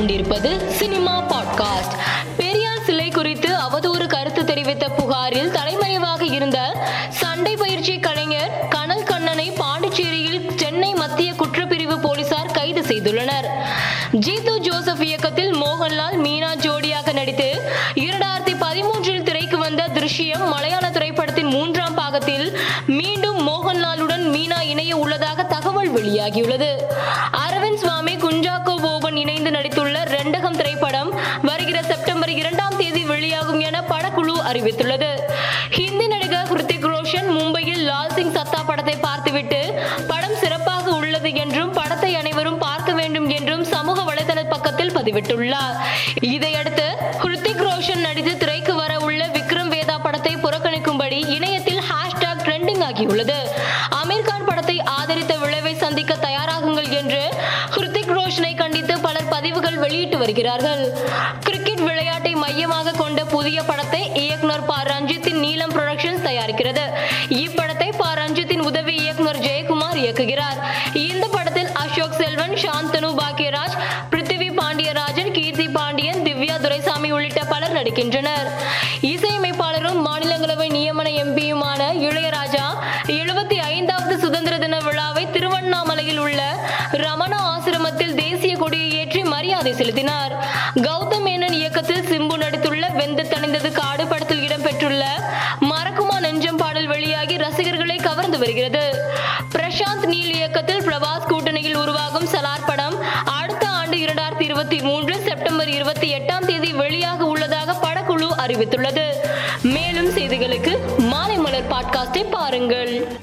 கொண்டிருப்பது cinema podcast. Periyar சிலை குறித்து அவதூறு கருத்து தெரிவித்த புகாரில் தலைமறைவாக இருந்த சண்டை பயிற்சி கலைஞர் கனல் கண்ணனை பாண்டிச்சேரியில் சென்னை மத்திய குற்றப்பிரிவு போலீசார் கைது செய்துள்ளனர். ஜீது ஜோசப் இயக்கத்தில் மோகன்லால் மீனா ஜோடியாக நடித்து இரண்டாயிரத்தி பதிமூன்றில் திரைக்கு வந்த திருஷ்யம் மலையாள திரைப்படத்தின் மூன்றாம் பாகத்தில் மீண்டும் மோகன்லாலுடன் மீனா இணைய உள்ளதாக தகவல் வெளியாகியுள்ளது. அரவிந்த் சுவாமி குஞ்சாக்கோ இணைந்து நடித்துள்ள ரெண்டகம் திரைப்படம் வருகிற செப்டம்பர் இரண்டாம் தேதி வெளியாகும் என படக்குழு அறிவித்துள்ளது. ஹிந்தி நடிகர் ஹிருத்திக் ரோஷன் மும்பையில் லால் சிங் சத்தா படத்தை பார்த்துவிட்டு படம் சிறப்பாக உள்ளது என்றும் படத்தை அனைவரும் பார்க்க வேண்டும் என்றும் சமூக வலைதள பக்கத்தில் பதிவிட்டுள்ளார். இதையடுத்து ஹிருத்திக் ரோஷன் நடித்து திரைக்கு வர உள்ள விக்ரம் வேதா படத்தை புறக்கணிக்கும்படி இணையத்தில் ஹேஷ்டாக் ட்ரெண்டிங் ஆகியுள்ளது. அமீர்கான் படத்தை ஆதரித்த விளைவை சந்திக்க தயாராகுங்கள் என்று ஹிருத்திக் ரோஷனை கண்டித்து பல பதிவுகள் வெளியிட்டு வருகிறார்கள். கிரிக்கெட் விளையாட்டை மையமாக கொண்ட புதிய படத்தை இயக்குனர் ப. ரஞ்சித்தின் நீலம் புரொடக்ஷன்ஸ் தயாரிக்கிறது. இப்படத்தை ப. ரஞ்சித்தின் உதவி இயக்குனர் ஜெயக்குமார் இயக்குகிறார். இந்த படத்தில் அசோக் செல்வன் சாந்தனு பாக்யராஜ் பிருத்திவி பாண்டியராஜன் கீர்த்தி பாண்டியன் திவ்யா துரைசாமி உள்ளிட்ட பலர் நடிக்கின்றனர். இசையமைப்பாளரும் மாநிலங்களவை நியமன எம்பியுமான இளையராஜா எழுபத்தி ஐந்தாவது சுதந்திர தின விழாவை திருவண்ணாமலையில் உள்ள ரமணா ஆசிரமத்தில் தேசிய கொடியை ஏற்றி மரியாதை செலுத்தினார். கௌதம் மேனன் இயக்கத்தில் சிம்பு நடித்துள்ள வெந்து தணிந்தது காடு படத்தில் இடம்பெற்றுள்ள மறக்குமா நெஞ்சம் பாடல் வெளியாகி ரசிகர்களை கவர்ந்து வருகிறது. பிரசாந்த் நீல் இயக்கத்தில் பிரபாஸ் கூட்டணியில் உருவாகும் சலார் படம் அடுத்த ஆண்டு இரண்டாயிரத்தி இருபத்தி மூன்று செப்டம்பர் இருபத்தி எட்டாம் தேதி வெளியாக உள்ளதாக படக்குழு அறிவித்துள்ளது. மேலும் செய்திகளுக்கு மாலை மலர் பாட்காஸ்டை பாருங்கள்.